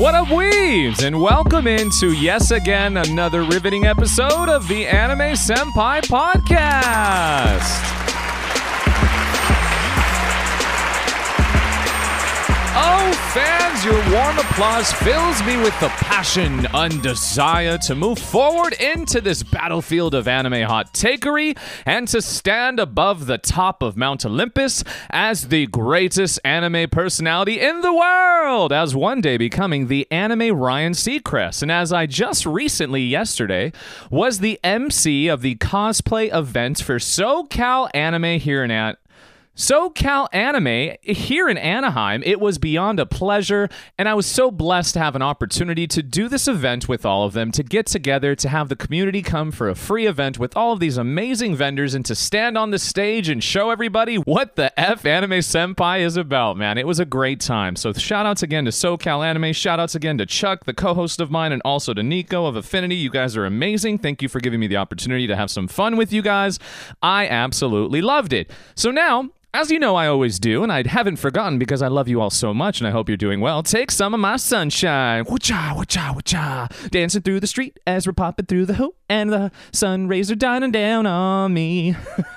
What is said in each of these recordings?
What up, Weebs? And welcome into, yes again, another riveting episode of the Anime Senpai Podcast. Oh, fans, your warm applause fills me with the passion and desire to move forward into this battlefield of anime hot takery and to stand above the top of Mount Olympus as the greatest anime personality in the world, as one day becoming the anime Ryan Seacrest. And as I just recently, yesterday, was the MC of the cosplay event for SoCal Anime here in at SoCal Anime here in Anaheim, it was beyond a pleasure, and I was so blessed to have an opportunity to do this event with all of them, to get together, to have the community come for a free event with all of these amazing vendors, and to stand on the stage and show everybody what the F Anime Senpai is about, man. It was a great time. So, shout outs again to SoCal Anime, shout outs again to Chuck, the co host of mine, and also to Nico of Affinity. You guys are amazing. Thank you for giving me the opportunity to have some fun with you guys. I absolutely loved it. So, now, as you know, I always do, and I haven't forgotten because I love you all so much and I hope you're doing well. Take some of my sunshine. Wha-cha, wha-cha, wha-cha. Dancing through the street as we're popping through the hoop, and the sun rays are dining down on me.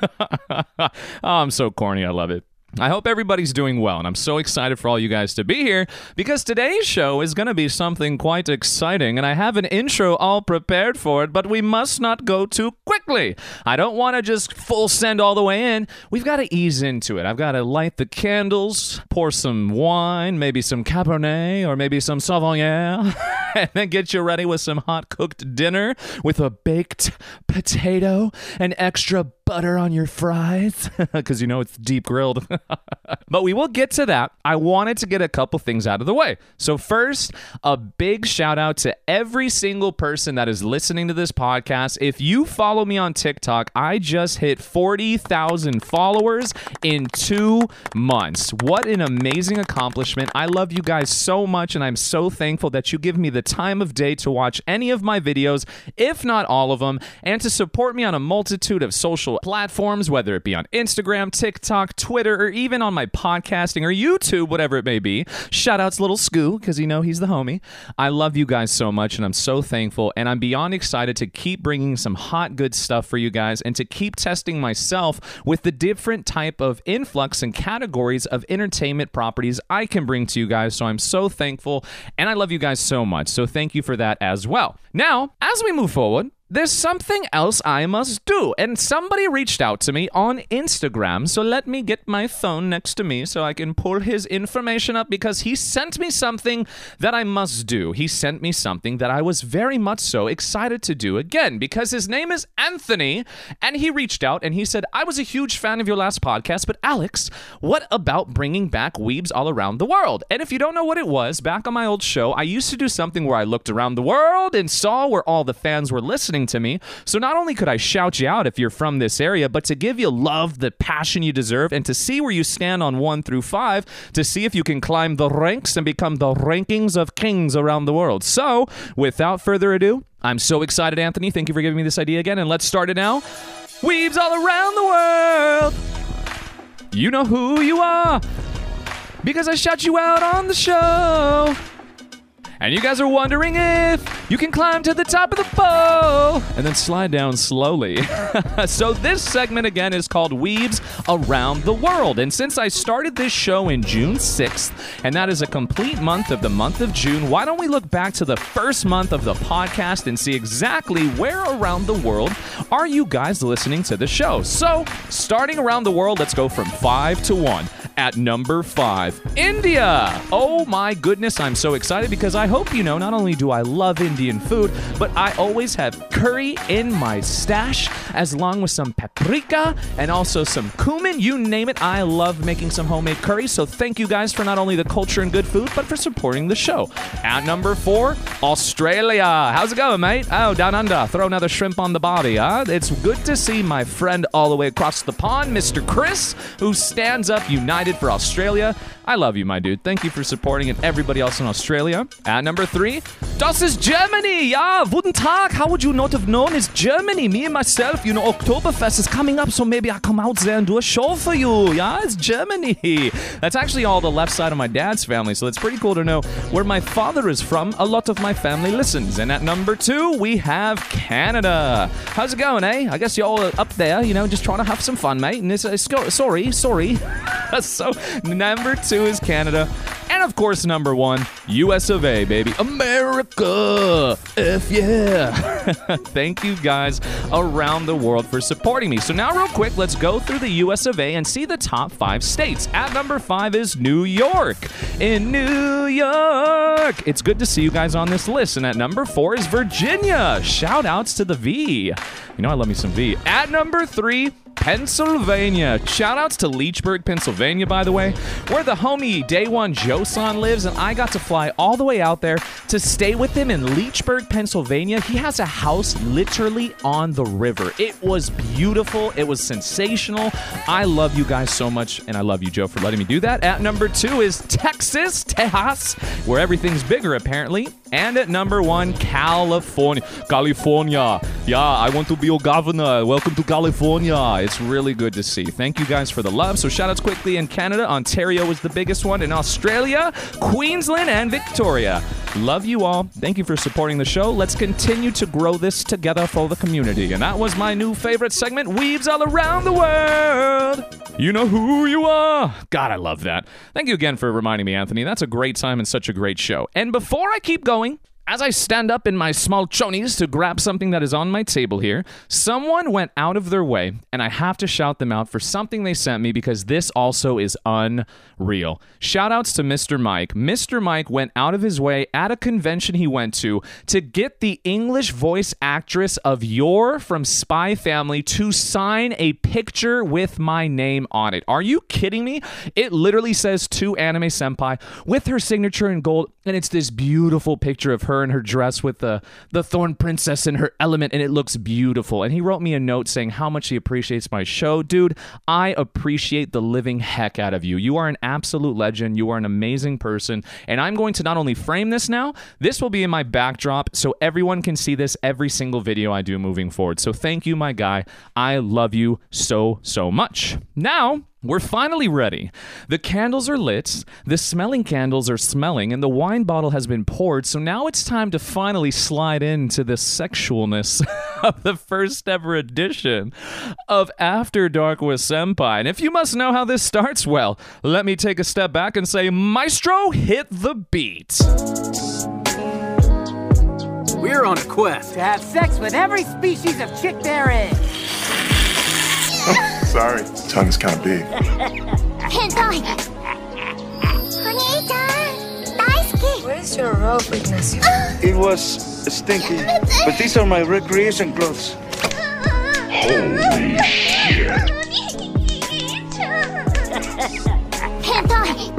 oh, I'm so corny. I love it. I hope everybody's doing well, and I'm so excited for all you guys to be here because today's show is going to be something quite exciting, and I have an intro all prepared for it, but we must not go too quickly. I don't want to just full send all the way in. We've got to ease into it. I've got to light the candles, pour some wine, maybe some Cabernet, or maybe some Sauvignon, and then get you ready with some hot cooked dinner with a baked potato and extra butter on your fries because you know it's deep grilled. but we will get to that. I wanted to get a couple things out of the way. So, first, a big shout out to every single person that is listening to this podcast. If you follow me on TikTok, I just hit 40,000 followers in two months. What an amazing accomplishment. I love you guys so much, and I'm so thankful that you give me the time of day to watch any of my videos, if not all of them, and to support me on a multitude of social platforms, whether it be on Instagram, TikTok, Twitter, or even on my podcasting or YouTube, whatever it may be. Shout outs, little Scoo, because you know he's the homie. I love you guys so much, and I'm so thankful, and I'm beyond excited to keep bringing some hot, good stuff for you guys and to keep testing myself with the different type of influx and categories of entertainment properties I can bring to you guys. So I'm so thankful, and I love you guys so much. So thank you for that as well. Now, as we move forward, there's something else I must do. And somebody reached out to me on Instagram. So let me get my phone next to me so I can pull his information up because he sent me something that I must do. He sent me something that I was very much so excited to do again because his name is Anthony. And he reached out and he said, I was a huge fan of your last podcast, but Alex, what about bringing back Weebs all around the world? And if you don't know what it was, back on my old show, I used to do something where I looked around the world and saw where all the fans were listening to me. So not only could I shout you out if you're from this area, but to give you love, the passion you deserve, and to see where you stand on one through five, to see if you can climb the ranks and become the rankings of kings around the world. So, without further ado, I'm so excited, Anthony. Thank you for giving me this idea again, and let's start it now. Weebs all around the world. You know who you are because I shout you out on the show. And you guys are wondering if you can climb to the top of the pole and then slide down slowly. so, this segment again is called Weebs Around the World. And since I started this show in June 6th, and that is a complete month of the month of June, why don't we look back to the first month of the podcast and see exactly where around the world are you guys listening to the show? So, starting around the world, let's go from five to one. At number five, India. Oh my goodness, I'm so excited because I hope you know not only do I love Indian food, but I always have curry in my stash, as long with some paprika and also some cumin. You name it, I love making some homemade curry. So thank you guys for not only the culture and good food, but for supporting the show. At number four, Australia. How's it going, mate? Oh, down under. Throw another shrimp on the body, huh? It's good to see my friend all the way across the pond, Mr. Chris, who stands up united for Australia. I love you, my dude. Thank you for supporting and everybody else in Australia. Number three, das ist Germany. Ja, guten Tag. How would you not have known it's Germany? Me and myself, you know, Oktoberfest is coming up, so maybe I come out there and do a show for you. Yeah, it's Germany. That's actually all the left side of my dad's family, so it's pretty cool to know where my father is from. A lot of my family listens. And at number two, we have Canada. How's it going, eh? I guess you're all up there, you know, just trying to have some fun, mate. And it's, it's sorry, sorry. so number two is Canada. And of course, number one, US of A, baby. America! F yeah! Thank you guys around the world for supporting me. So, now, real quick, let's go through the US of A and see the top five states. At number five is New York. In New York! It's good to see you guys on this list. And at number four is Virginia. Shout outs to the V. You know, I love me some V. At number three, Pennsylvania. Shoutouts to Leechburg, Pennsylvania, by the way, where the homie Day One Josan lives, and I got to fly all the way out there to stay with him in Leechburg, Pennsylvania. He has a house literally on the river. It was beautiful. It was sensational. I love you guys so much, and I love you, Joe, for letting me do that. At number two is Texas, Tejas, where everything's bigger, apparently. And at number one, California. California. Yeah, I want to be your governor. Welcome to California. It's really good to see. Thank you guys for the love. So shout outs quickly in Canada. Ontario was the biggest one. In Australia, Queensland, and Victoria. Love you all. Thank you for supporting the show. Let's continue to grow this together for the community. And that was my new favorite segment, Weebs All Around the World. You know who you are. God, I love that. Thank you again for reminding me, Anthony. That's a great time and such a great show. And before I keep going, going as I stand up in my small chonies to grab something that is on my table here, someone went out of their way, and I have to shout them out for something they sent me because this also is unreal. Shoutouts to Mr. Mike. Mr. Mike went out of his way at a convention he went to to get the English voice actress of Yor from Spy Family to sign a picture with my name on it. Are you kidding me? It literally says to Anime Senpai with her signature in gold, and it's this beautiful picture of her her in her dress with the the thorn princess in her element and it looks beautiful. And he wrote me a note saying how much he appreciates my show. Dude i appreciate the living heck out of you. You are an absolute legend. You are an amazing person. And i'm going to not only frame this now this will be in my backdrop so everyone can see this every single video i do moving forward. So thank you my guy. I love you so so much. Now we're finally ready. The candles are lit, the smelling candles are smelling, and the wine bottle has been poured, so now it's time to finally slide into the sexualness of the first ever edition of After Dark with Senpai. And if you must know how this starts, well, let me take a step back and say, Maestro, hit the beat. We're on a quest to have sex with every species of chick there is. Sorry, tongue's kind of big. Hentai! Where's your robe, Ignacio? It was stinky, but these are my recreation clothes. Holy shit. Hentai!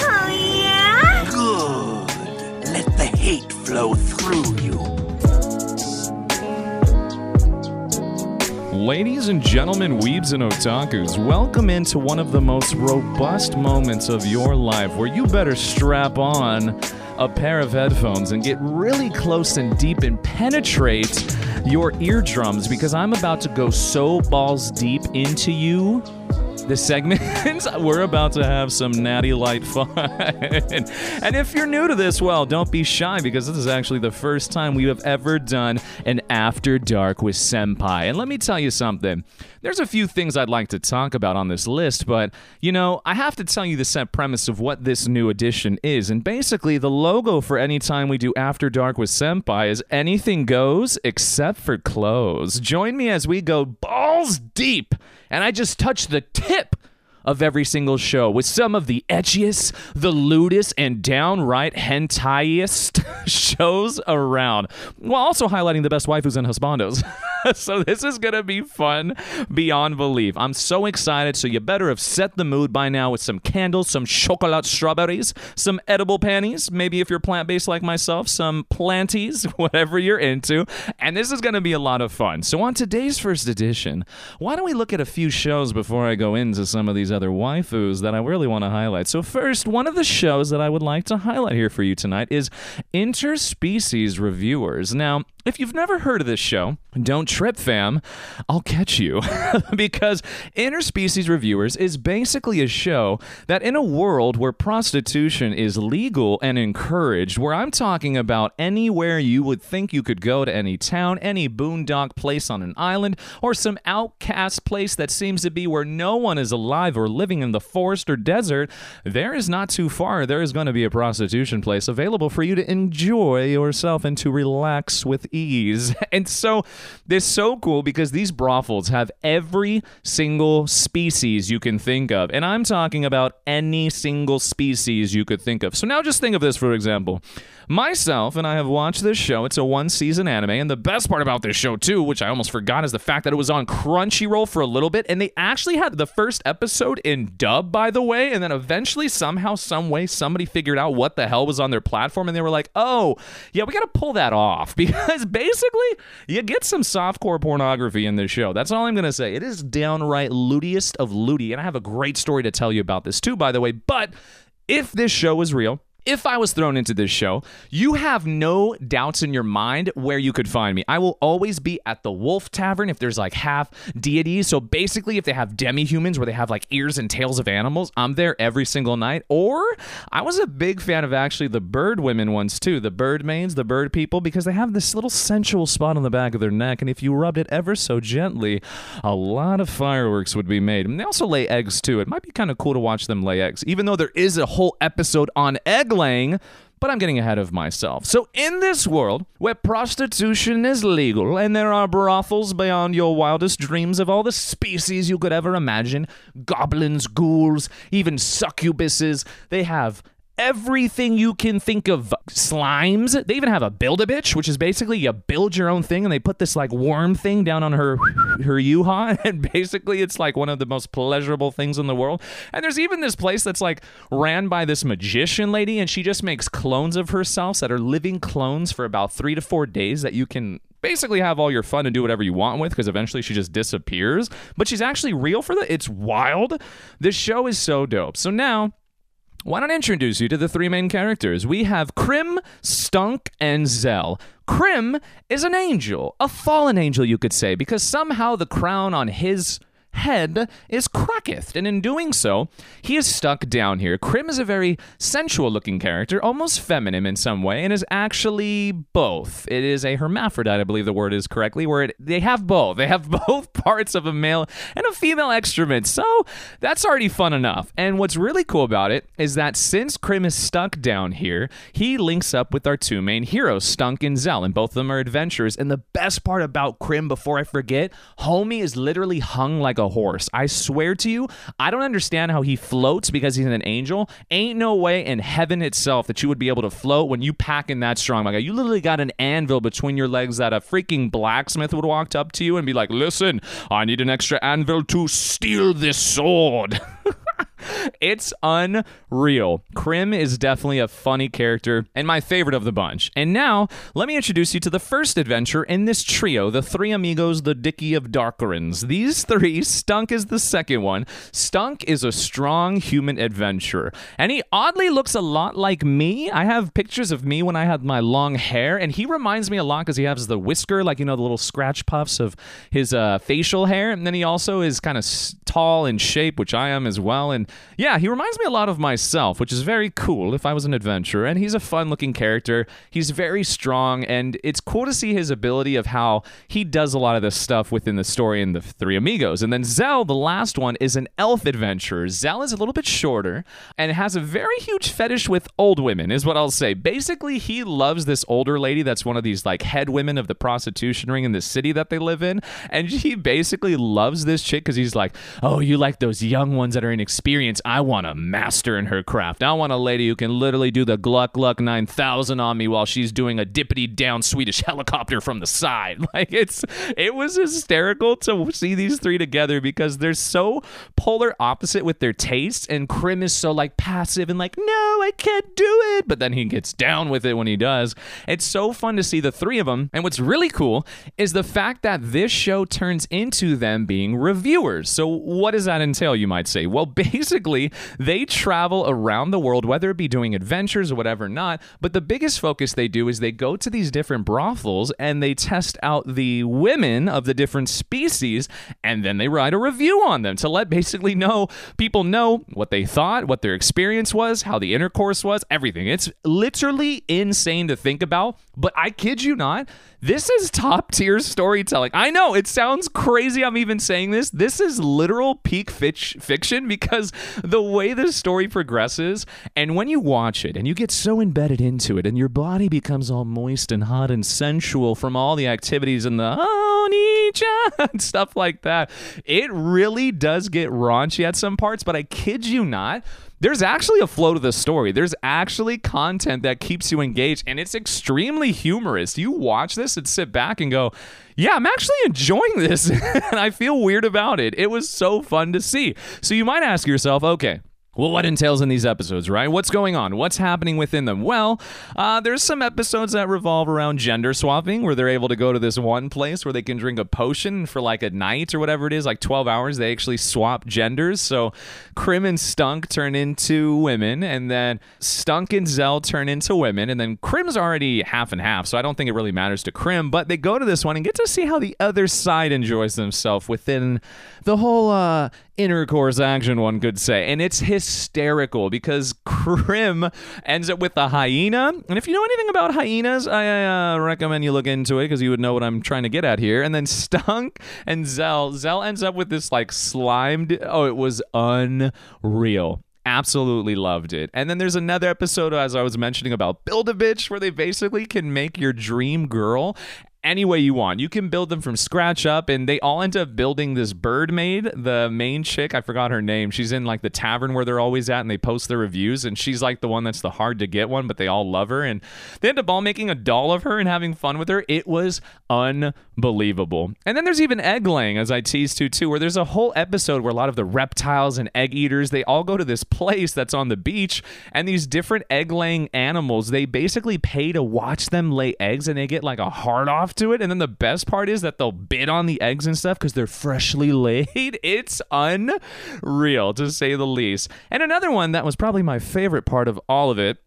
Oh, yeah? good. Let the hate flow through you. Ladies and gentlemen, weebs and otakus, welcome into one of the most robust moments of your life where you better strap on a pair of headphones and get really close and deep and penetrate your eardrums because I'm about to go so balls deep into you this segment, we're about to have some natty light fun. and if you're new to this, well, don't be shy because this is actually the first time we have ever done an After Dark with Senpai. And let me tell you something. There's a few things I'd like to talk about on this list, but you know, I have to tell you the set premise of what this new edition is. And basically, the logo for any time we do After Dark with Senpai is anything goes except for clothes. Join me as we go balls deep and I just touch the tip hip of every single show with some of the etchiest, the lewdest, and downright hentaiest shows around, while also highlighting the best waifus and husbandos. so this is gonna be fun beyond belief. I'm so excited. So you better have set the mood by now with some candles, some chocolate strawberries, some edible panties. Maybe if you're plant based like myself, some planties, whatever you're into. And this is gonna be a lot of fun. So on today's first edition, why don't we look at a few shows before I go into some of these other waifus that I really want to highlight? So first, one of the shows that I would like to highlight here for you tonight is Interspecies Reviewers. Now, if you've never heard of this show, don't trip, fam. I'll catch you. because Interspecies Reviewers is basically a show that, in a world where prostitution is legal and encouraged, where I'm talking about anywhere you would think you could go to any town, any boondock place on an island, or some outcast place that seems to be where no one is alive or living in the forest or desert, there is not too far. There is going to be a prostitution place available for you to enjoy yourself and to relax with ease. And so they're so cool because these brothels have every single species you can think of. And I'm talking about any single species you could think of. So now just think of this, for example. Myself and I have watched this show. It's a one season anime. And the best part about this show, too, which I almost forgot, is the fact that it was on Crunchyroll for a little bit. And they actually had the first episode in dub, by the way. And then eventually, somehow, some way, somebody figured out what the hell was on their platform. And they were like, oh, yeah, we got to pull that off because basically you get some softcore pornography in this show. That's all I'm going to say. It is downright lootiest of looty. And I have a great story to tell you about this, too, by the way. But if this show is real, if I was thrown into this show, you have no doubts in your mind where you could find me. I will always be at the Wolf Tavern if there's like half deities. So basically, if they have demi humans where they have like ears and tails of animals, I'm there every single night. Or I was a big fan of actually the bird women ones too, the bird maids, the bird people, because they have this little sensual spot on the back of their neck. And if you rubbed it ever so gently, a lot of fireworks would be made. And they also lay eggs too. It might be kind of cool to watch them lay eggs, even though there is a whole episode on egg laying but I'm getting ahead of myself. So, in this world where prostitution is legal and there are brothels beyond your wildest dreams of all the species you could ever imagine goblins, ghouls, even succubuses they have everything you can think of slimes. They even have a build a bitch, which is basically you build your own thing and they put this like worm thing down on her her yuha and basically it's like one of the most pleasurable things in the world. And there's even this place that's like ran by this magician lady and she just makes clones of herself that are living clones for about 3 to 4 days that you can basically have all your fun and do whatever you want with because eventually she just disappears. But she's actually real for the It's wild. This show is so dope. So now why don't I introduce you to the three main characters? We have Krim, Stunk, and Zell. Krim is an angel, a fallen angel, you could say, because somehow the crown on his head is cracketh, and in doing so, he is stuck down here. Krim is a very sensual looking character, almost feminine in some way, and is actually both. It is a hermaphrodite, I believe the word is correctly, where it, they have both. They have both parts of a male and a female excrement, so that's already fun enough. And what's really cool about it is that since Krim is stuck down here, he links up with our two main heroes, Stunk and Zell, and both of them are adventurers. And the best part about Krim, before I forget, homie is literally hung like a horse. I swear to you, I don't understand how he floats because he's an angel. Ain't no way in heaven itself that you would be able to float when you pack in that strong. Like you literally got an anvil between your legs that a freaking blacksmith would walk up to you and be like, "Listen, I need an extra anvil to steal this sword." it's unreal. Krim is definitely a funny character and my favorite of the bunch. And now, let me introduce you to the first adventure in this trio, the three amigos, the Dicky of Darkerins. These three, Stunk is the second one. Stunk is a strong human adventurer, and he oddly looks a lot like me. I have pictures of me when I had my long hair, and he reminds me a lot because he has the whisker, like, you know, the little scratch puffs of his uh, facial hair. And then he also is kind of tall in shape, which I am as well. And yeah, he reminds me a lot of myself, which is very cool if I was an adventurer. And he's a fun looking character. He's very strong, and it's cool to see his ability of how he does a lot of this stuff within the story in the Three Amigos. And then Zell, the last one, is an elf adventurer. Zell is a little bit shorter and has a very huge fetish with old women, is what I'll say. Basically, he loves this older lady that's one of these like head women of the prostitution ring in the city that they live in. And he basically loves this chick because he's like, oh, you like those young ones that are inexperienced. I want a master in her craft. I want a lady who can literally do the Gluck Gluck 9000 on me while she's doing a dippity down Swedish helicopter from the side. Like it's it was hysterical to see these three together because they're so polar opposite with their tastes and Krim is so like passive and like, "No, I can't do it." But then he gets down with it when he does. It's so fun to see the three of them. And what's really cool is the fact that this show turns into them being reviewers. So what does that entail, you might say? Well, basically, they travel around the world, whether it be doing adventures or whatever not. But the biggest focus they do is they go to these different brothels and they test out the women of the different species and then they write a review on them to let basically know people know what they thought, what their experience was, how the intercourse was, everything. It's literally insane to think about, but I kid you not, this is top tier storytelling. I know it sounds crazy. I'm even saying this. This is literal peak fitch fiction because the way the story progresses, and when you watch it and you get so embedded into it, and your body becomes all moist and hot and sensual from all the activities and the Onii-chan and stuff like that, it really does get raunchy at some parts. But I kid you not there's actually a flow to the story. There's actually content that keeps you engaged, and it's extremely humorous. You watch this and sit back and go, yeah, I'm actually enjoying this, and I feel weird about it. It was so fun to see. So you might ask yourself, okay, well, what entails in these episodes, right? What's going on? What's happening within them? Well, uh, there's some episodes that revolve around gender swapping where they're able to go to this one place where they can drink a potion for like a night or whatever it is, like 12 hours. They actually swap genders. So Krim and Stunk turn into women, and then Stunk and Zell turn into women, and then Krim's already half and half. So I don't think it really matters to Krim, but they go to this one and get to see how the other side enjoys themselves within the whole uh, intercourse action, one could say. And it's hysterical because Krim ends up with a hyena. And if you know anything about hyenas, I uh, recommend you look into it because you would know what I'm trying to get at here. And then Stunk and Zell. Zell ends up with this like slimed. Oh, it was unreal absolutely loved it. And then there's another episode, as I was mentioning, about Build a Bitch, where they basically can make your dream girl any way you want. You can build them from scratch up, and they all end up building this bird maid. The main chick, I forgot her name. She's in like the tavern where they're always at, and they post their reviews. And she's like the one that's the hard to get one, but they all love her. And they end up all making a doll of her and having fun with her. It was unbelievable. And then there's even egg laying, as I teased to too, where there's a whole episode where a lot of the reptiles and egg eaters they all go to this place that's on the beach, and these different egg laying animals they basically pay to watch them lay eggs, and they get like a hard off to it. And then the best part is that they'll bid on the eggs and stuff because they're freshly laid. It's unreal to say the least. And another one that was probably my favorite part of all of it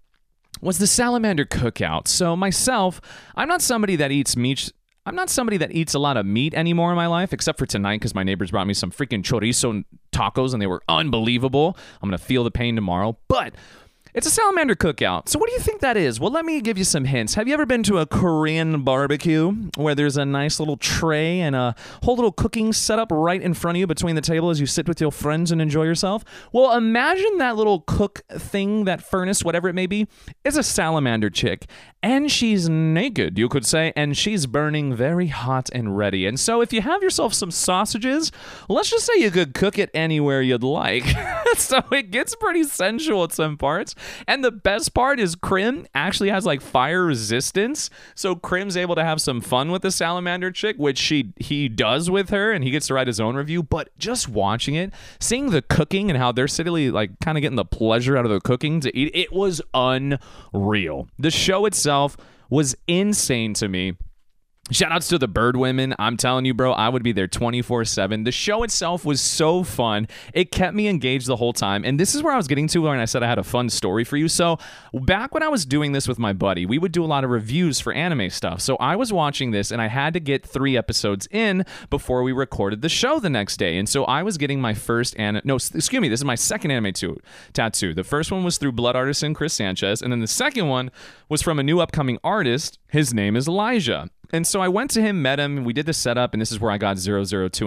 was the salamander cookout. So myself, I'm not somebody that eats meat. I'm not somebody that eats a lot of meat anymore in my life, except for tonight because my neighbors brought me some freaking chorizo tacos and they were unbelievable. I'm gonna feel the pain tomorrow. But it's a salamander cookout. So, what do you think that is? Well, let me give you some hints. Have you ever been to a Korean barbecue where there's a nice little tray and a whole little cooking setup right in front of you between the table as you sit with your friends and enjoy yourself? Well, imagine that little cook thing, that furnace, whatever it may be, is a salamander chick. And she's naked, you could say, and she's burning very hot and ready. And so, if you have yourself some sausages, let's just say you could cook it anywhere you'd like. so, it gets pretty sensual at some parts. And the best part is Krim actually has like fire resistance. So Krim's able to have some fun with the salamander chick, which she he does with her, and he gets to write his own review. But just watching it, seeing the cooking and how they're silly like kind of getting the pleasure out of the cooking to eat, it was unreal. The show itself was insane to me. Shout outs to the bird women. I'm telling you, bro, I would be there 24 7. The show itself was so fun. It kept me engaged the whole time. And this is where I was getting to when I said I had a fun story for you. So, back when I was doing this with my buddy, we would do a lot of reviews for anime stuff. So, I was watching this and I had to get three episodes in before we recorded the show the next day. And so, I was getting my first anime. No, excuse me, this is my second anime too, tattoo. The first one was through Blood Artisan Chris Sanchez. And then the second one was from a new upcoming artist. His name is Elijah. And so I went to him, met him, we did the setup, and this is where I got 002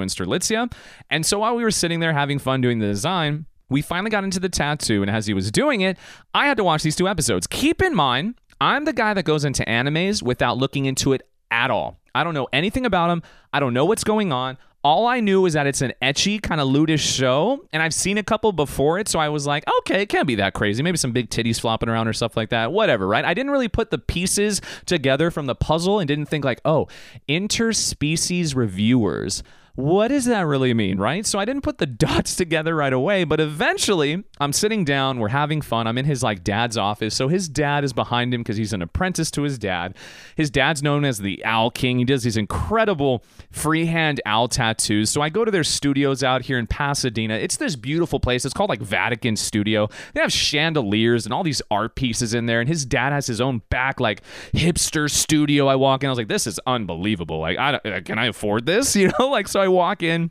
in Strelitzia. And so while we were sitting there having fun doing the design, we finally got into the tattoo, and as he was doing it, I had to watch these two episodes. Keep in mind, I'm the guy that goes into animes without looking into it at all. I don't know anything about them. I don't know what's going on. All I knew was that it's an ecchi, kind of lewdish show, and I've seen a couple before it, so I was like, okay, it can't be that crazy. Maybe some big titties flopping around or stuff like that. Whatever, right? I didn't really put the pieces together from the puzzle and didn't think like, oh, interspecies reviewers what does that really mean, right? So I didn't put the dots together right away, but eventually I'm sitting down, we're having fun. I'm in his like dad's office. So his dad is behind him because he's an apprentice to his dad. His dad's known as the Owl King. He does these incredible freehand owl tattoos. So I go to their studios out here in Pasadena. It's this beautiful place. It's called like Vatican Studio. They have chandeliers and all these art pieces in there. And his dad has his own back like hipster studio. I walk in, I was like, this is unbelievable. Like, I can I afford this? You know, like so I walk in.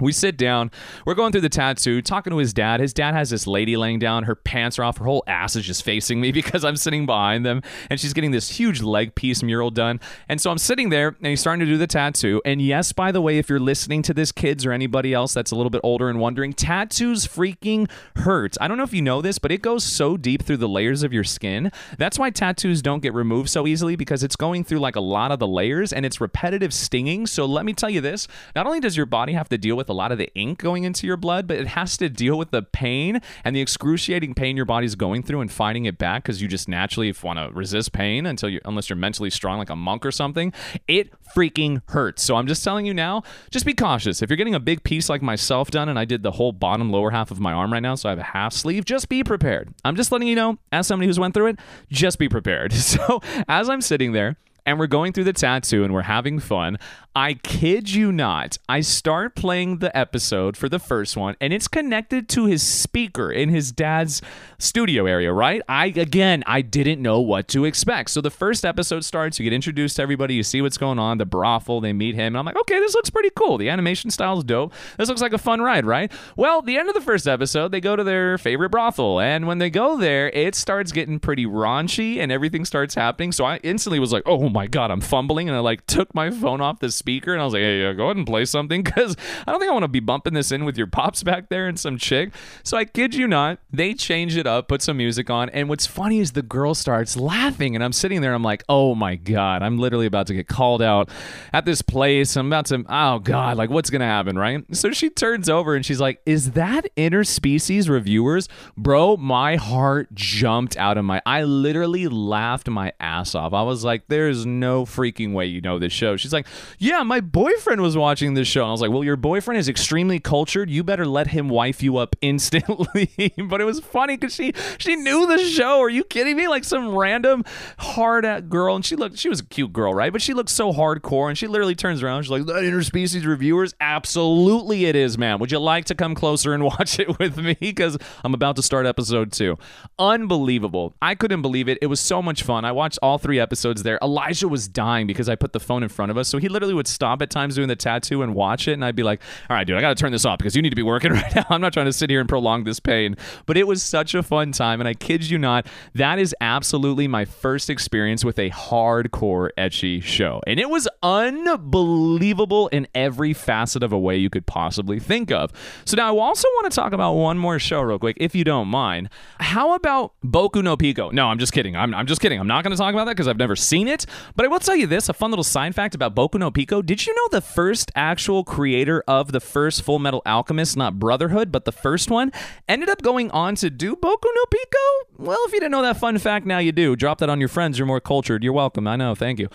We sit down. We're going through the tattoo, talking to his dad. His dad has this lady laying down. Her pants are off. Her whole ass is just facing me because I'm sitting behind them. And she's getting this huge leg piece mural done. And so I'm sitting there and he's starting to do the tattoo. And yes, by the way, if you're listening to this, kids or anybody else that's a little bit older and wondering, tattoos freaking hurt. I don't know if you know this, but it goes so deep through the layers of your skin. That's why tattoos don't get removed so easily because it's going through like a lot of the layers and it's repetitive stinging. So let me tell you this not only does your body have to deal with a lot of the ink going into your blood, but it has to deal with the pain and the excruciating pain your body's going through and fighting it back because you just naturally want to resist pain until you, unless you're mentally strong like a monk or something. It freaking hurts. So I'm just telling you now, just be cautious. If you're getting a big piece like myself done, and I did the whole bottom lower half of my arm right now, so I have a half sleeve, just be prepared. I'm just letting you know, as somebody who's went through it, just be prepared. So as I'm sitting there, and we're going through the tattoo and we're having fun. I kid you not, I start playing the episode for the first one, and it's connected to his speaker in his dad's studio area, right? I, again, I didn't know what to expect. So the first episode starts, you get introduced to everybody, you see what's going on, the brothel, they meet him, and I'm like, okay, this looks pretty cool. The animation style is dope. This looks like a fun ride, right? Well, the end of the first episode, they go to their favorite brothel, and when they go there, it starts getting pretty raunchy and everything starts happening. So I instantly was like, oh Oh my God, I'm fumbling, and I like took my phone off the speaker and I was like, hey, go ahead and play something because I don't think I want to be bumping this in with your pops back there and some chick. So I kid you not, they change it up, put some music on, and what's funny is the girl starts laughing, and I'm sitting there, I'm like, oh my god, I'm literally about to get called out at this place. I'm about to, oh god, like what's gonna happen, right? So she turns over and she's like, is that interspecies reviewers, bro? My heart jumped out of my. I literally laughed my ass off. I was like, there's no freaking way you know this show. She's like, yeah, my boyfriend was watching this show. And I was like, well, your boyfriend is extremely cultured. You better let him wife you up instantly. but it was funny because she she knew the show. Are you kidding me? Like some random hard at girl, and she looked she was a cute girl, right? But she looked so hardcore, and she literally turns around. She's like, "The interspecies reviewers, absolutely it is, man. Would you like to come closer and watch it with me? Because I'm about to start episode two. Unbelievable. I couldn't believe it. It was so much fun. I watched all three episodes there. Elijah was dying because I put the phone in front of us, so he literally would stop at times doing the tattoo and watch it, and I'd be like, "All right, dude, I got to turn this off because you need to be working right now. I'm not trying to sit here and prolong this pain." But it was such a fun time, and I kid you not, that is absolutely my first experience with a hardcore ecchi show, and it was unbelievable in every facet of a way you could possibly think of. So now I also want to talk about one more show real quick, if you don't mind. How about Boku no Pico? No, I'm just kidding. I'm, I'm just kidding. I'm not going to talk about that because I've never seen it. But I will tell you this: a fun little side fact about Boku no Pico. Did you know the first actual creator of the first Full Metal Alchemist, not Brotherhood, but the first one, ended up going on to do Boku no Pico? Well, if you didn't know that fun fact, now you do. Drop that on your friends. You're more cultured. You're welcome. I know. Thank you.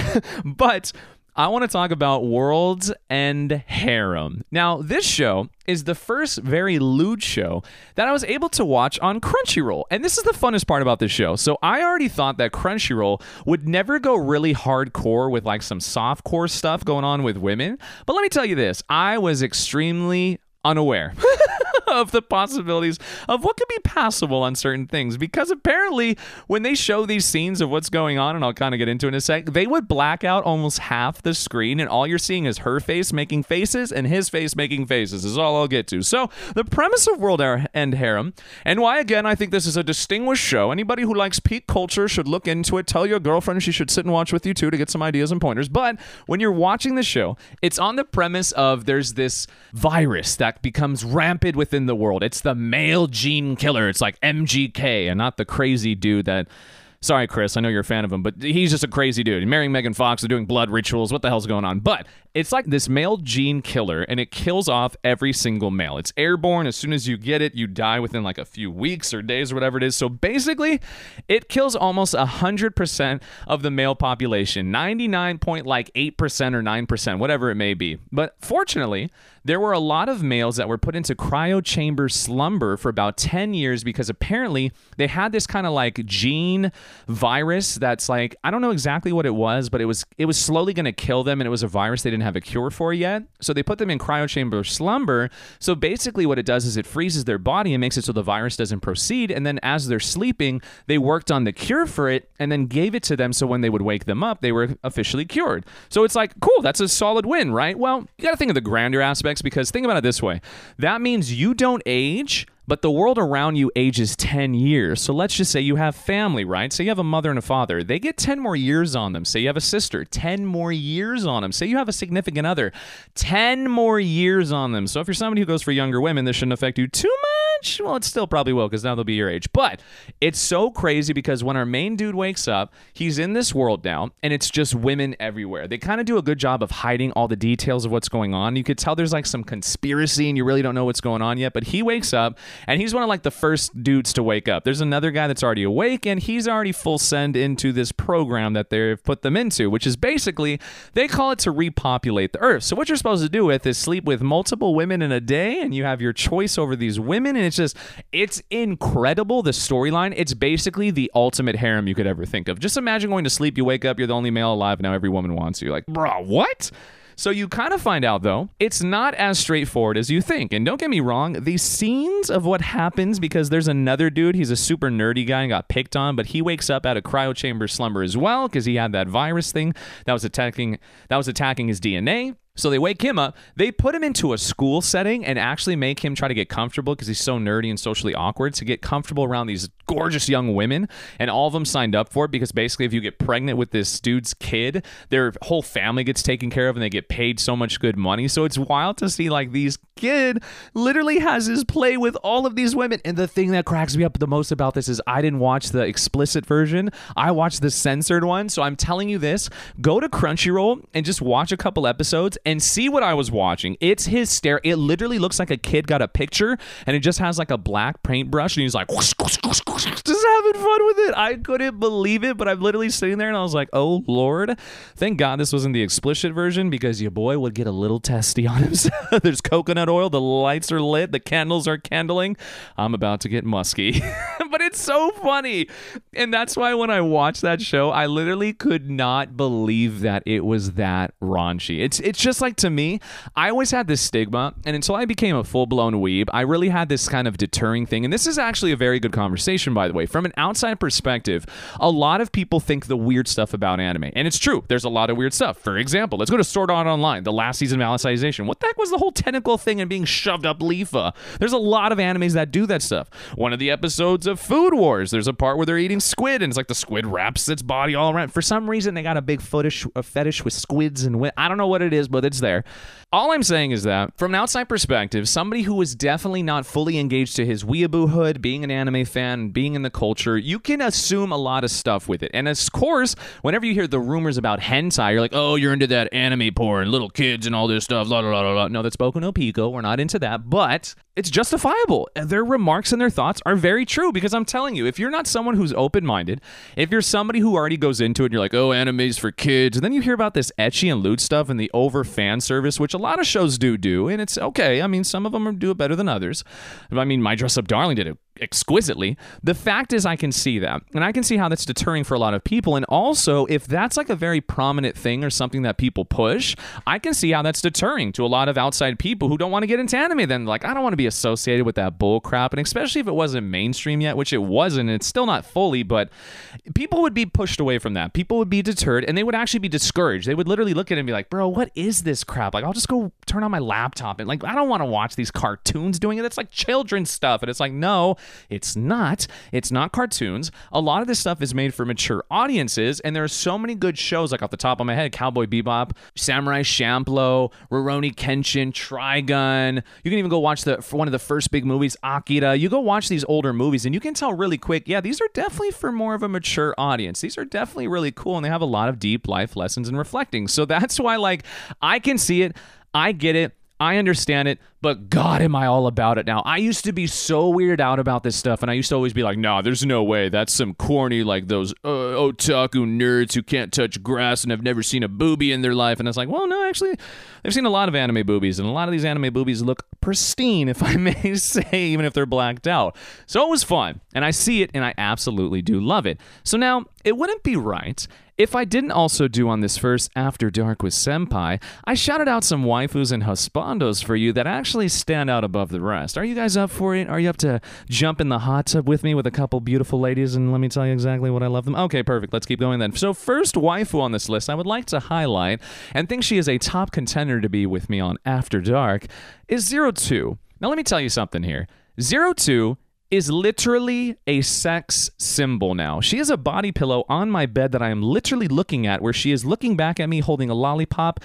but. I want to talk about World's End Harem. Now, this show is the first very lewd show that I was able to watch on Crunchyroll. And this is the funnest part about this show. So I already thought that Crunchyroll would never go really hardcore with like some softcore stuff going on with women. But let me tell you this I was extremely unaware. of the possibilities of what could be passable on certain things. Because apparently when they show these scenes of what's going on and I'll kind of get into it in a sec they would black out almost half the screen and all you're seeing is her face making faces and his face making faces is all I'll get to. So the premise of World End Harem and why again I think this is a distinguished show. Anybody who likes peak culture should look into it. Tell your girlfriend she should sit and watch with you too to get some ideas and pointers. But when you're watching the show it's on the premise of there's this virus that becomes rampant within the world. It's the male gene killer. It's like MGK and not the crazy dude that. Sorry, Chris. I know you're a fan of him, but he's just a crazy dude. Marrying Megan Fox, they're doing blood rituals. What the hell's going on? But It's like this male gene killer, and it kills off every single male. It's airborne. As soon as you get it, you die within like a few weeks or days or whatever it is. So basically, it kills almost 100% of the male population, 99 point like 8% or 9%, whatever it may be. But fortunately, there were a lot of males that were put into cryo chamber slumber for about 10 years because apparently they had this kind of like gene virus that's like I don't know exactly what it was, but it was it was slowly going to kill them and it was a virus they didn't have a cure for yet. So they put them in cryo chamber slumber. So basically what it does is it freezes their body and makes it so the virus doesn't proceed and then as they're sleeping, they worked on the cure for it and then gave it to them so when they would wake them up, they were officially cured. So it's like, cool, that's a solid win, right? Well, you got to think of the grander aspects because think about it this way that means you don't age but the world around you ages 10 years. So let's just say you have family, right? So you have a mother and a father. They get 10 more years on them. Say you have a sister, 10 more years on them. Say you have a significant other, 10 more years on them. So if you're somebody who goes for younger women, this shouldn't affect you too much. Well, it still probably will because now they'll be your age. But it's so crazy because when our main dude wakes up, he's in this world now and it's just women everywhere. They kind of do a good job of hiding all the details of what's going on. You could tell there's like some conspiracy and you really don't know what's going on yet. But he wakes up and he's one of like the first dudes to wake up. There's another guy that's already awake, and he's already full send into this program that they've put them into, which is basically they call it to repopulate the earth. So what you're supposed to do with is sleep with multiple women in a day, and you have your choice over these women, and it's just it's incredible the storyline. It's basically the ultimate harem you could ever think of. Just imagine going to sleep, you wake up, you're the only male alive, now every woman wants you. Like, bro, what? So you kind of find out, though, it's not as straightforward as you think. And don't get me wrong, the scenes of what happens, because there's another dude, he's a super nerdy guy and got picked on, but he wakes up out of cryo chamber slumber as well, because he had that virus thing that was attacking that was attacking his DNA. So they wake him up. They put him into a school setting and actually make him try to get comfortable because he's so nerdy and socially awkward to get comfortable around these gorgeous young women. And all of them signed up for it because basically, if you get pregnant with this dude's kid, their whole family gets taken care of and they get paid so much good money. So it's wild to see like these kid literally has his play with all of these women. And the thing that cracks me up the most about this is I didn't watch the explicit version. I watched the censored one. So I'm telling you this: go to Crunchyroll and just watch a couple episodes and see what I was watching. It's his stare. It literally looks like a kid got a picture and it just has like a black paintbrush and he's like whoosh, whoosh, whoosh, just having fun with it. I couldn't believe it, but I'm literally sitting there and I was like, oh lord, thank God this wasn't the explicit version because your boy would get a little testy on him. There's coconut oil, the lights are lit, the candles are candling. I'm about to get musky, but it's so funny, and that's why when I watched that show, I literally could not believe that it was that raunchy. It's it's just like to me, I always had this stigma, and until I became a full blown weeb, I really had this kind of deterring thing. And this is actually a very good conversation, by the way. From an outside perspective, a lot of people think the weird stuff about anime, and it's true. There's a lot of weird stuff. For example, let's go to Sword Art Online, the last season of Alicization. What the heck was the whole tentacle thing and being shoved up Leafa? There's a lot of animes that do that stuff. One of the episodes of Food Wars, there's a part where they're eating squid, and it's like the squid wraps its body all around. For some reason, they got a big fetish, a fetish with squids and I don't know what it is, but it's there. All I'm saying is that, from an outside perspective, somebody who is definitely not fully engaged to his weeaboohood, being an anime fan, being in the culture, you can assume a lot of stuff with it. And of course, whenever you hear the rumors about hentai, you're like, oh, you're into that anime porn, little kids and all this stuff, la la la la. No, that's Boku no Pico. We're not into that. But it's justifiable. Their remarks and their thoughts are very true because I'm telling you, if you're not someone who's open minded, if you're somebody who already goes into it and you're like, oh, anime's for kids, and then you hear about this ecchi and lewd stuff and the over fan service, which a lot of shows do do, and it's okay. I mean, some of them do it better than others. I mean, My Dress Up Darling did it exquisitely. The fact is, I can see that. And I can see how that's deterring for a lot of people. And also, if that's like a very prominent thing or something that people push, I can see how that's deterring to a lot of outside people who don't want to get into anime. Then, like, I don't want to be associated with that bull crap. And especially if it wasn't mainstream yet, which it wasn't, and it's still not fully, but people would be pushed away from that. People would be deterred and they would actually be discouraged. They would literally look at it and be like, bro, what is this crap? Like, I'll just go turn on my laptop and, like, I don't want to watch these cartoons doing it. It's like children's stuff. And it's like, no, It's not. It's not cartoons. A lot of this stuff is made for mature audiences, and there are so many good shows, like off the top of my head Cowboy Bebop, Samurai Champloo, Rurouni Kenshin, Trigun. You can even go watch the one of the first big movies, Akira. You go watch these older movies, and you can tell really quick, yeah, these are definitely for more of a mature audience. These are definitely really cool, and they have a lot of deep life lessons and reflecting. So that's why, like, I can see it. I get it. I understand it, but God, am I all about it now. I used to be so weirded out about this stuff, and I used to always be like, nah, there's no way. That's some corny, like those uh, otaku nerds who can't touch grass and have never seen a booby in their life. And it's like, well, no, actually, I've seen a lot of anime boobies, and a lot of these anime boobies look pristine, if I may say, even if they're blacked out. So it was fun, and I see it, and I absolutely do love it. So now, it wouldn't be right if I didn't also do on this first After Dark with Senpai, I shouted out some waifus and husbandos for you that actually stand out above the rest. Are you guys up for it? Are you up to jump in the hot tub with me with a couple beautiful ladies and let me tell you exactly what I love them? Okay, perfect. Let's keep going then. So, first waifu on this list I would like to highlight and think she is a top contender to be with me on After Dark is Zero Two. Now, let me tell you something here. Zero Two is literally a sex symbol now. She has a body pillow on my bed that I am literally looking at, where she is looking back at me holding a lollipop,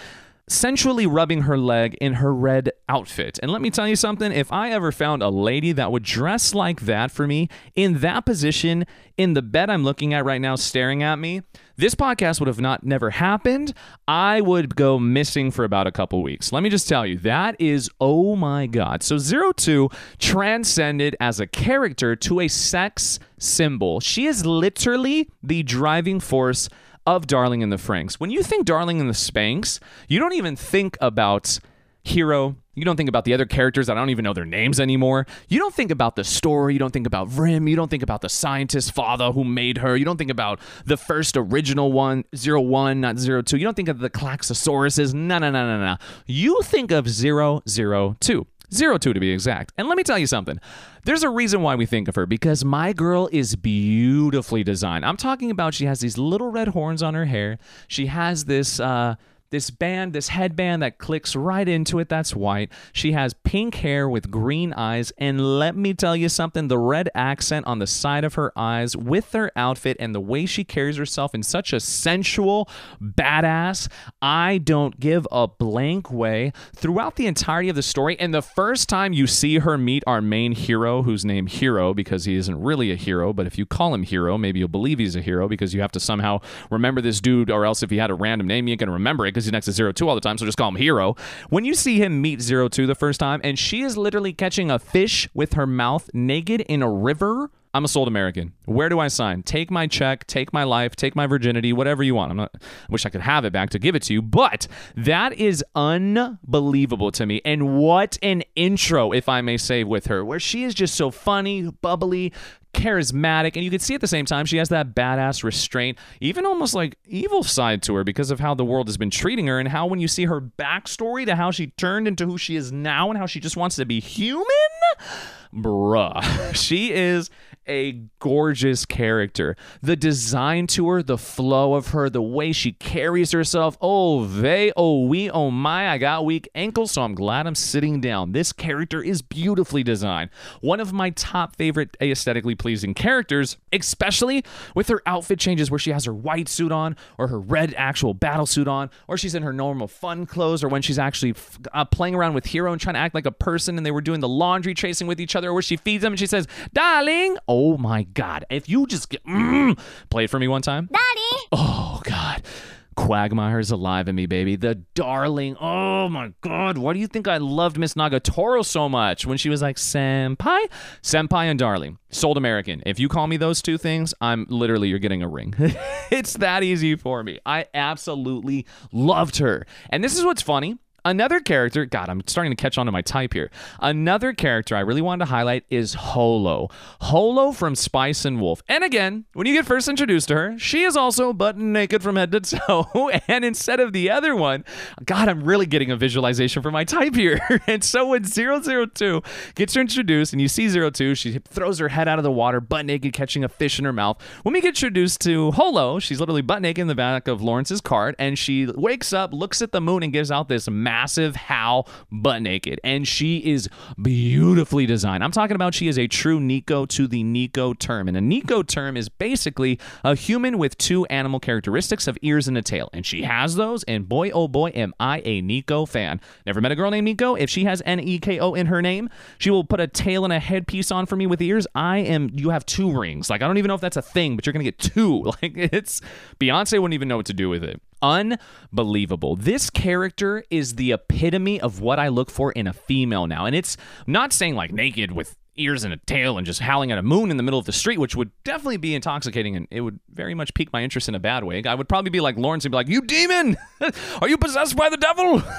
sensually rubbing her leg in her red outfit. And let me tell you something if I ever found a lady that would dress like that for me in that position in the bed I'm looking at right now, staring at me, this podcast would have not never happened. I would go missing for about a couple weeks. Let me just tell you, that is oh my god. So Zero Two transcended as a character to a sex symbol. She is literally the driving force of Darling in the Franxx. When you think Darling in the Spanks, you don't even think about Hero. You don't think about the other characters. I don't even know their names anymore. You don't think about the story. You don't think about VIRM. You don't think about the scientist father who made her. You don't think about the first original one, zero one, not zero two. You don't think of the Klaxosauruses. No, no, no, no, no. You think of zero zero two. Zero two to be exact. And let me tell you something. There's a reason why we think of her because my girl is beautifully designed. I'm talking about she has these little red horns on her hair. She has this uh this band, this headband that clicks right into it, that's white. She has pink hair with green eyes. And let me tell you something the red accent on the side of her eyes with her outfit and the way she carries herself in such a sensual, badass, I don't give a blank way throughout the entirety of the story. And the first time you see her meet our main hero, who's named Hero because he isn't really a hero, but if you call him Hero, maybe you'll believe he's a hero because you have to somehow remember this dude, or else if he had a random name, you gonna remember it because he's next to Zero Two all the time, so just call him Hero. When you see him meet Zero Two the first time, and she is literally catching a fish with her mouth naked in a river. I'm a sold American. Where do I sign? Take my check, take my life, take my virginity, whatever you want. I'm not I wish I could have it back to give it to you, but that is unbelievable to me. And what an intro, if I may say, with her, where she is just so funny, bubbly, charismatic, and you can see at the same time she has that badass restraint, even almost like evil side to her because of how the world has been treating her, and how when you see her backstory to how she turned into who she is now and how she just wants to be human, bruh, she is a gorgeous character. The design to her, the flow of her, the way she carries herself. Oh, they, oh, we, oh my, I got weak ankles, so I'm glad I'm sitting down. This character is beautifully designed. One of my top favorite aesthetically pleasing characters, especially with her outfit changes where she has her white suit on, or her red actual battle suit on, or she's in her normal fun clothes, or when she's actually uh, playing around with Hiro and trying to act like a person and they were doing the laundry chasing with each other, where she feeds him and she says, Darling, oh my God. If you just get, mm, play it for me one time. Daddy! Oh, God. Quagmire's alive in me, baby. The darling. Oh my god. Why do you think I loved Miss Nagatoro so much when she was like senpai? Senpai and darling. Sold American. If you call me those two things, I'm literally you're getting a ring. it's that easy for me. I absolutely loved her. And this is what's funny. Another character, God, I'm starting to catch on to my type here. Another character I really wanted to highlight is Holo. Holo from Spice and Wolf. And again, when you get first introduced to her, she is also butt naked from head to toe. And instead of the other one, God, I'm really getting a visualization for my type here. and so when 002 gets her introduced and you see 02, she throws her head out of the water, butt naked, catching a fish in her mouth. When we get introduced to Holo, she's literally butt naked in the back of Lawrence's cart and she wakes up, looks at the moon, and gives out this massive massive Hal butt naked, and she is beautifully designed. I'm talking about she is a true neko to the neko term, and a neko term is basically a human with two animal characteristics of ears and a tail, and she has those. And boy, oh boy, am I a Nico fan. Never met a girl named Nico. If she has N E K O in her name, she will put a tail and a headpiece on for me with ears. I am. You have two rings. Like I don't even know if that's a thing, but you're gonna get two. Like it's Beyonce wouldn't even know what to do with it. Unbelievable. This character is the epitome of what I look for in a female now. And it's not saying like naked with ears and a tail and just howling at a moon in the middle of the street, which would definitely be intoxicating and it would very much pique my interest in a bad way. I would probably be like Lawrence and be like, You demon! Are you possessed by the devil?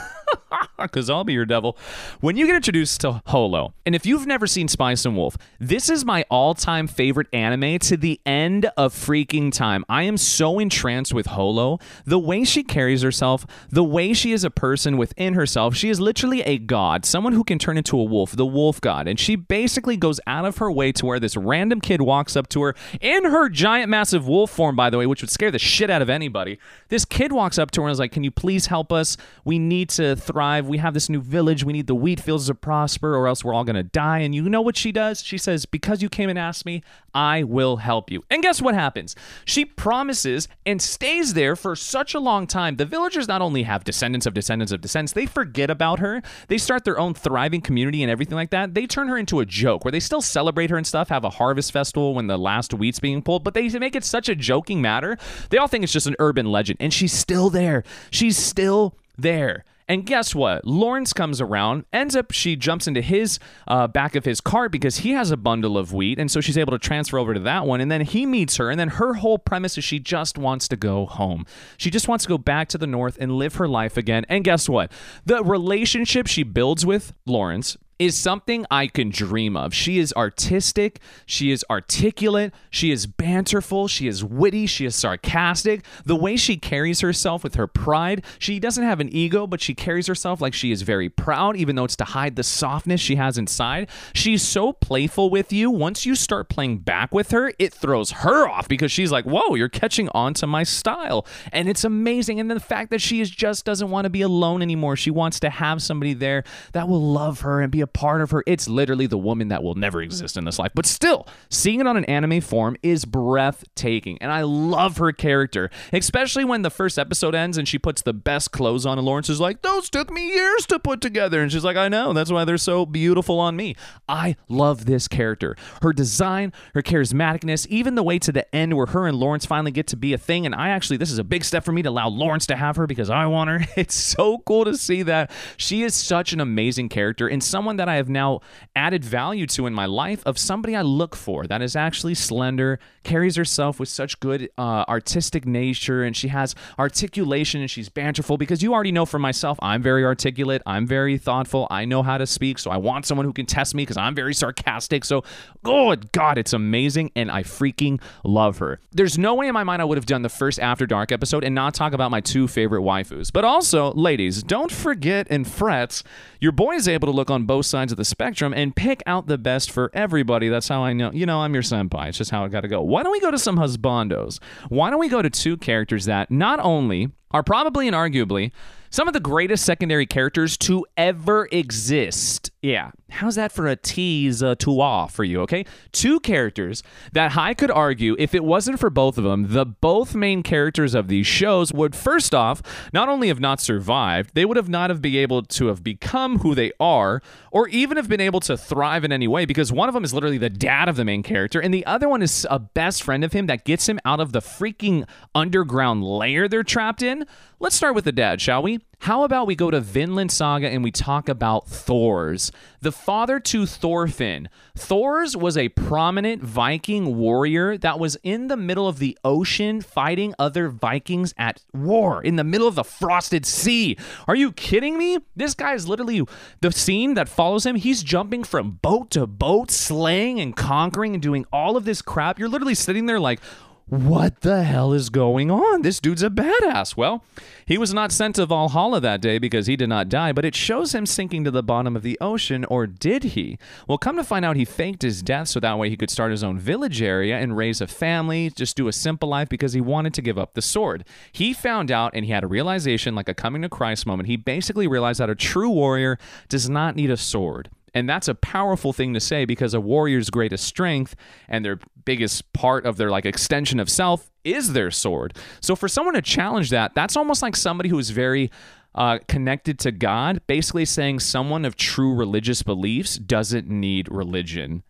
Because I'll be your devil. When you get introduced to Holo, and if you've never seen Spice and Wolf, this is my all time favorite anime to the end of freaking time. I am so entranced with Holo. The way she carries herself, the way she is a person within herself, she is literally a god, someone who can turn into a wolf, the wolf god. And she basically goes out of her way to where this random kid walks up to her in her giant, massive wolf form, by the way, which would scare the shit out of anybody. This kid walks up to her and is like, Can you please help us? We need to thrive. We have this new village. We need the wheat fields to prosper, or else we're all going to die. And you know what she does? She says, Because you came and asked me, I will help you. And guess what happens? She promises and stays there for such a long time. The villagers not only have descendants of descendants of descendants, they forget about her. They start their own thriving community and everything like that. They turn her into a joke where they still celebrate her and stuff, have a harvest festival when the last wheat's being pulled, but they make it such a joking matter. They all think it's just an urban legend. And she's still there. She's still there. And guess what? Lawrence comes around, ends up, she jumps into his uh, back of his cart because he has a bundle of wheat. And so she's able to transfer over to that one. And then he meets her. And then her whole premise is she just wants to go home. She just wants to go back to the north and live her life again. And guess what? The relationship she builds with Lawrence is something I can dream of. She is artistic, she is articulate, she is banterful, she is witty, she is sarcastic. The way she carries herself with her pride, she doesn't have an ego, but she carries herself like she is very proud, even though it's to hide the softness she has inside. She's so playful with you. Once you start playing back with her, it throws her off because she's like, whoa, you're catching on to my style. And it's amazing. And the fact that she is just doesn't want to be alone anymore. She wants to have somebody there that will love her and be a part of her. It's literally the woman that will never exist in this life. But still, seeing it on an anime form is breathtaking. And I love her character, especially when the first episode ends and she puts the best clothes on. And Lawrence is like, Those took me years to put together. And she's like, I know. That's why they're so beautiful on me. I love this character. Her design, her charismaticness, even the way to the end where her and Lawrence finally get to be a thing. And I actually, this is a big step for me to allow Lawrence to have her because I want her. It's so cool to see that. She is such an amazing character and someone that I have now added value to in my life of somebody I look for that is actually slender, carries herself with such good uh, artistic nature, and she has articulation and she's banterful. Because you already know for myself, I'm very articulate, I'm very thoughtful, I know how to speak, so I want someone who can test me because I'm very sarcastic. So, oh God, it's amazing, and I freaking love her. There's no way in my mind I would have done the first After Dark episode and not talk about my two favorite waifus. But also, ladies, don't forget and fret, your boy is able to look on both sides of the spectrum and pick out the best for everybody. That's how I know, you know, I'm your senpai. It's just how it got to go. Why don't we go to some husbandos? Why don't we go to two characters that not only are probably and arguably some of the greatest secondary characters to ever exist. Yeah, how's that for a tease uh, to awe for you, okay? Two characters that I could argue, if it wasn't for both of them, the both main characters of these shows would first off not only have not survived, they would have not have been able to have become who they are, or even have been able to thrive in any way, because one of them is literally the dad of the main character, and the other one is a best friend of him that gets him out of the freaking underground lair they're trapped in. Let's start with the dad, shall we? How about we go to Vinland Saga and we talk about Thors, the father to Thorfinn. Thors was a prominent Viking warrior that was in the middle of the ocean fighting other Vikings at war in the middle of the frosted sea. Are you kidding me? This guy is literally the scene that follows him. He's jumping from boat to boat, slaying and conquering and doing all of this crap. You're literally sitting there like, what the hell is going on? This dude's a badass. Well, he was not sent to Valhalla that day because he did not die, but it shows him sinking to the bottom of the ocean, or did he? Well, come to find out, he faked his death so that way he could start his own village area and raise a family, just do a simple life because he wanted to give up the sword. He found out and he had a realization, like a coming to Christ moment. He basically realized that a true warrior does not need a sword. And that's a powerful thing to say because a warrior's greatest strength and their biggest part of their like extension of self is their sword. So for someone to challenge that, that's almost like somebody who is very uh, connected to God, basically saying someone of true religious beliefs doesn't need religion.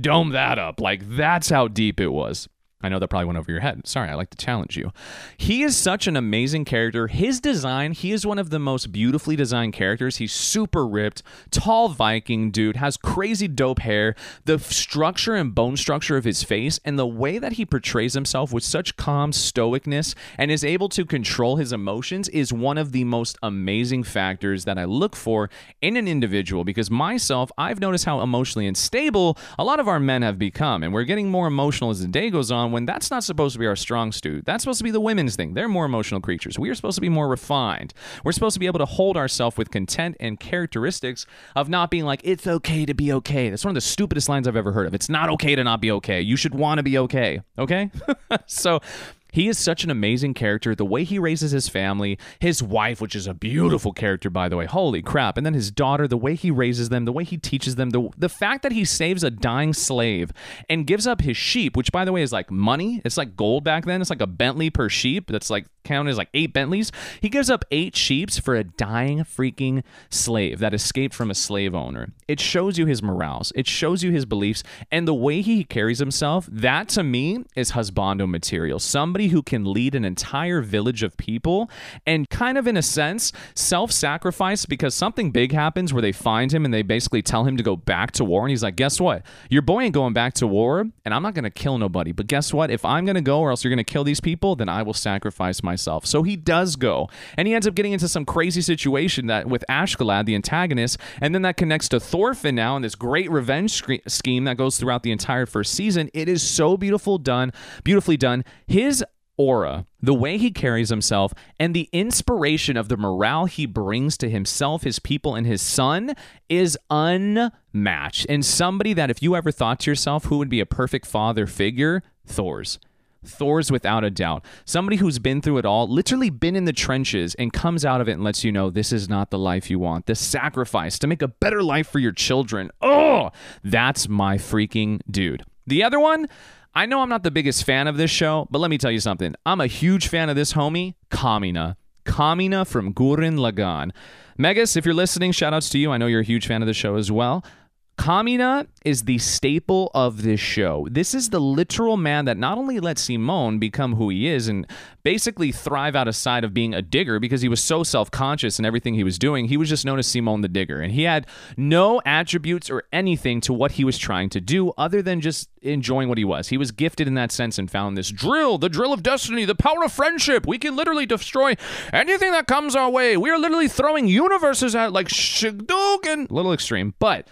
Dome that up. Like that's how deep it was. I know that probably went over your head. Sorry, I like to challenge you. He is such an amazing character. His design, he is one of the most beautifully designed characters. He's super ripped, tall Viking dude, has crazy dope hair. The structure and bone structure of his face and the way that he portrays himself with such calm stoicness and is able to control his emotions is one of the most amazing factors that I look for in an individual because myself, I've noticed how emotionally unstable a lot of our men have become and we're getting more emotional as the day goes on when that's not supposed to be our strong suit. That's supposed to be the women's thing. They're more emotional creatures. We are supposed to be more refined. We're supposed to be able to hold ourselves with content and characteristics of not being like, it's okay to be okay. That's one of the stupidest lines I've ever heard of. It's not okay to not be okay. You should want to be okay. Okay? so he is such an amazing character. The way he raises his family, his wife, which is a beautiful character, by the way. Holy crap. And then his daughter, the way he raises them, the way he teaches them, the, the fact that he saves a dying slave and gives up his sheep, which, by the way, is like money. It's like gold back then. It's like a Bentley per sheep. That's like counted as like eight Bentleys. He gives up eight sheeps for a dying freaking slave that escaped from a slave owner. It shows you his morals, it shows you his beliefs, and the way he carries himself. That to me is husbando material. Somebody who can lead an entire village of people and kind of in a sense self-sacrifice because something big happens where they find him and they basically tell him to go back to war. And he's like guess what? Your boy ain't going back to war and i'm not going to kill nobody. But guess what? If i'm going to go or else you're going to kill these people then i will sacrifice myself. So he does go. And he ends up getting into some crazy situation that with Askeladd the antagonist and then that connects to thorfinn now and this great revenge scre- scheme that goes throughout the entire first season. It is so beautiful done beautifully done. His aura, the way he carries himself, and the inspiration of the morale he brings to himself, his people, and his son is unmatched. And somebody that, if you ever thought to yourself who would be a perfect father figure, Thors. Thors without a doubt. Somebody who's been through it all, literally been in the trenches, and comes out of it and lets you know this is not the life you want. The sacrifice to make a better life for your children. Oh, that's my freaking dude. The other one, I know I'm not the biggest fan of this show, but let me tell you something. I'm a huge fan of this homie, Kamina. Kamina from Gurren Lagann. Megas, if you're listening, shout outs to you. I know you're a huge fan of the show as well. Kamina is the staple of this show. This is the literal man that not only let Simon become who he is and basically thrive outside of being a digger because he was so self conscious in everything he was doing, he was just known as Simon the Digger. And he had no attributes or anything to what he was trying to do other than just enjoying what he was. He was gifted in that sense and found this drill, the drill of destiny, the power of friendship. We can literally destroy anything that comes our way. We are literally throwing universes at like Shigdogan. Little extreme, but.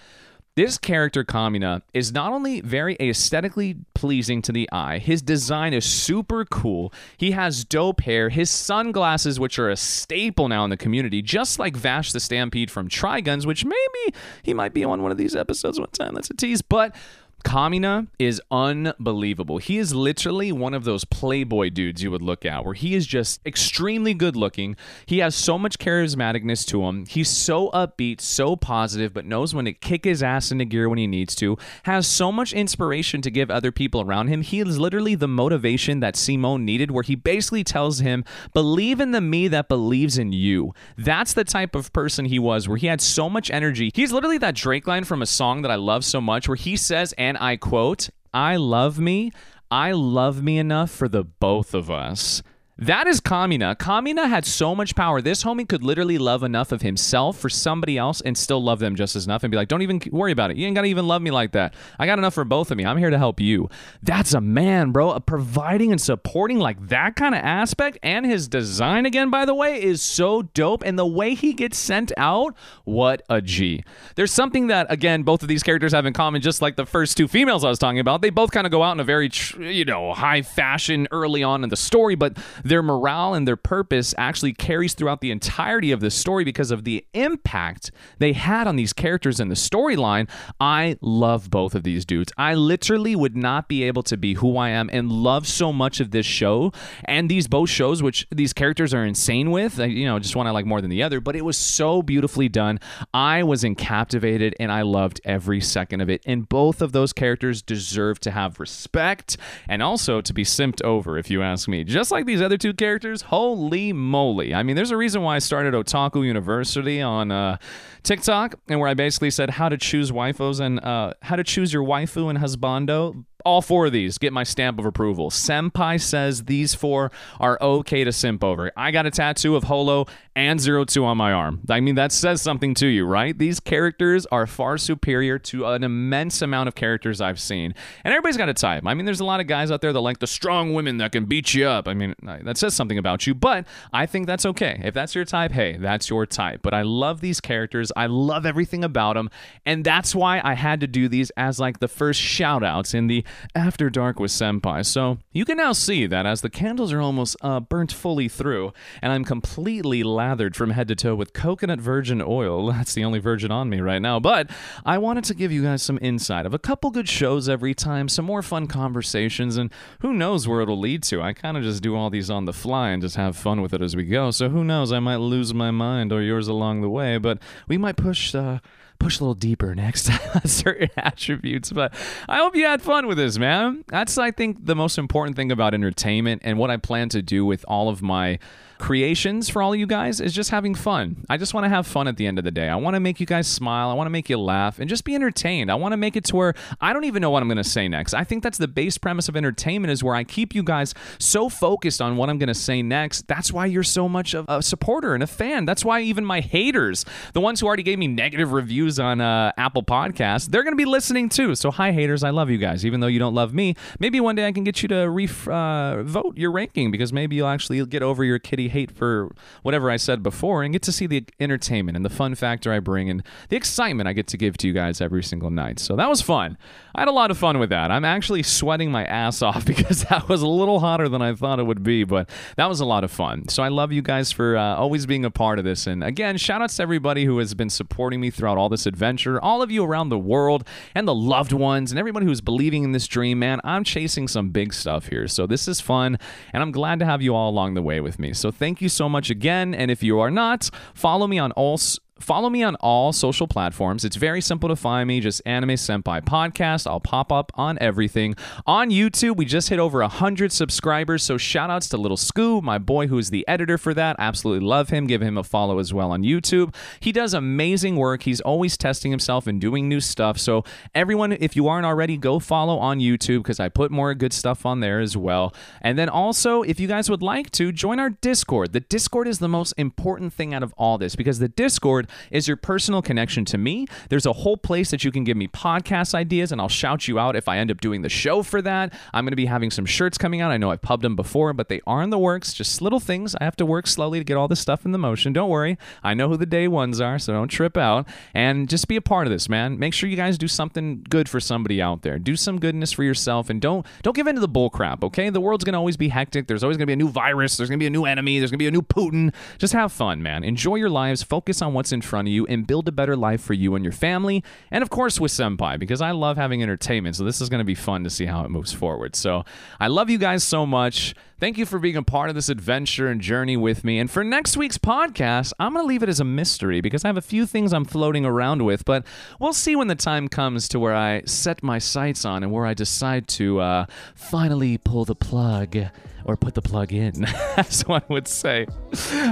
This character, Kamina, is not only very aesthetically pleasing to the eye, his design is super cool. He has dope hair, his sunglasses, which are a staple now in the community, just like Vash the Stampede from Triguns, which maybe he might be on one of these episodes one time. That's a tease. But Kamina is unbelievable. He is literally one of those playboy dudes you would look at, where he is just extremely good looking. He has so much charismaticness to him. He's so upbeat, so positive, but knows when to kick his ass into gear when he needs to. Has so much inspiration to give other people around him. He is literally the motivation that Simon needed, where he basically tells him, Believe in the me that believes in you. That's the type of person he was, where he had so much energy. He's literally that Drake line from a song that I love so much, where he says, and I quote, I love me. I love me enough for the both of us. That is Kamina. Kamina had so much power. This homie could literally love enough of himself for somebody else and still love them just as enough and be like, don't even worry about it. You ain't got to even love me like that. I got enough for both of me. I'm here to help you. That's a man, bro. A Providing and supporting like that kind of aspect. And his design, again, by the way, is so dope. And the way he gets sent out, what a G. There's something that, again, both of these characters have in common, just like the first two females I was talking about. They both kind of go out in a very, you know, high fashion early on in the story, but their morale and their purpose actually carries throughout the entirety of the story because of the impact they had on these characters in the storyline. I love both of these dudes. I literally would not be able to be who I am and love so much of this show and these both shows, which these characters are insane with. I, you know, just one I like more than the other, but it was so beautifully done. I was in captivated and I loved every second of it. And both of those characters deserve to have respect and also to be simped over, if you ask me. Just like these other two characters, holy moly. I mean, there's a reason why I started Otaku University on uh, TikTok and where I basically said how to choose waifus and uh, how to choose your waifu and husbando all four of these get my stamp of approval. Senpai says these four are okay to simp over. I got a tattoo of Holo and Zero Two on my arm. I mean, that says something to you, right? These characters are far superior to an immense amount of characters I've seen. And everybody's got a type. I mean, there's a lot of guys out there that like the strong women that can beat you up. I mean, that says something about you, but I think that's okay. If that's your type, hey, that's your type. But I love these characters. I love everything about them. And that's why I had to do these as like the first shout outs in the after Dark with Senpai. So you can now see that as the candles are almost uh, burnt fully through, and I'm completely lathered from head to toe with coconut virgin oil. That's the only virgin on me right now. But I wanted to give you guys some insight of a couple good shows every time, some more fun conversations, and who knows where it'll lead to. I kind of just do all these on the fly and just have fun with it as we go. So who knows? I might lose my mind or yours along the way, but we might push. Uh, push a little deeper next on certain attributes. But I hope you had fun with this, man. That's, I think, the most important thing about entertainment and what I plan to do with all of my creations for all you guys is just having fun. I just want to have fun at the end of the day. I want to make you guys smile. I want to make you laugh and just be entertained. I want to make it to where I don't even know what I'm going to say next. I think that's the base premise of entertainment is where I keep you guys so focused on what I'm going to say next. That's why you're so much of a supporter and a fan. That's why even my haters, the ones who already gave me negative reviews on uh, Apple Podcasts, they're going to be listening too. So hi haters, I love you guys. Even though you don't love me, maybe one day I can get you to re- uh, vote your ranking because maybe you'll actually get over your kitty hate for whatever I said before and get to see the entertainment and the fun factor I bring and the excitement I get to give to you guys every single night. So that was fun. I had a lot of fun with that. I'm actually sweating my ass off because that was a little hotter than I thought it would be, but that was a lot of fun. So I love you guys for uh, always being a part of this. And again, shout outs to everybody who has been supporting me throughout all this adventure, all of you around the world, and the loved ones, and everybody who's believing in this dream, man. I'm chasing some big stuff here. So this is fun, and I'm glad to have you all along the way with me. So thank you so much again. And if you are not, follow me on all Follow me on all social platforms. It's very simple to find me, just Anime Senpai Podcast. I'll pop up on everything. On YouTube, we just hit over 100 subscribers, so shout outs to Little Scoo, my boy who is the editor for that. Absolutely love him. Give him a follow as well on YouTube. He does amazing work. He's always testing himself and doing new stuff. So, everyone, if you aren't already, go follow on YouTube because I put more good stuff on there as well. And then also, if you guys would like to, join our Discord. The Discord is the most important thing out of all this because the Discord is your personal connection to me. There's a whole place that you can give me podcast ideas, and I'll shout you out if I end up doing the show for that. I'm going to be having some shirts coming out. I know I've pubbed them before, but they are in the works. Just little things. I have to work slowly to get all this stuff in the motion. Don't worry. I know who the day ones are, so don't trip out. And just be a part of this, man. Make sure you guys do something good for somebody out there. Do some goodness for yourself, and don't don't give in to the bull crap. Okay, the world's going to always be hectic. There's always going to be a new virus. There's going to be a new enemy. There's going to be a new Putin. Just have fun, man. Enjoy your lives. Focus on what's in front of you and build a better life for you and your family. And of course, with Senpai, because I love having entertainment. So this is going to be fun to see how it moves forward. So I love you guys so much. Thank you for being a part of this adventure and journey with me. And for next week's podcast, I'm going to leave it as a mystery because I have a few things I'm floating around with, but we'll see when the time comes to where I set my sights on and where I decide to uh, finally pull the plug or put the plug in, as one would say.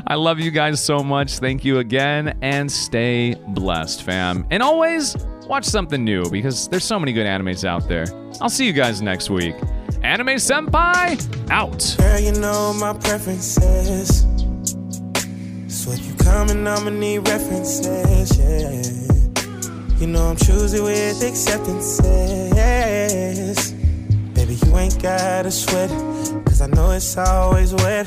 I love you guys so much. Thank you again, and stay blessed, fam. And always watch something new because there's so many good animes out there. I'll see you guys next week. Anime Senpai, out. Girl, you know my preferences. So if you coming, I'ma need references, yeah. You know I'm choosy with acceptances you ain't gotta sweat cause I know it's always wet.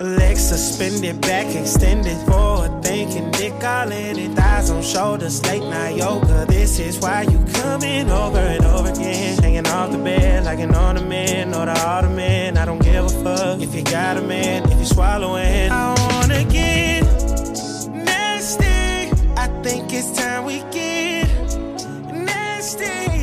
Legs suspended, back extended, forward thinking, dick all in it, thighs on shoulders, late night yoga. This is why you coming over and over again, hanging off the bed like an ornament or the ottoman. I don't give a fuck if you got a man, if you swallowing. I wanna get nasty. I think it's time we get nasty.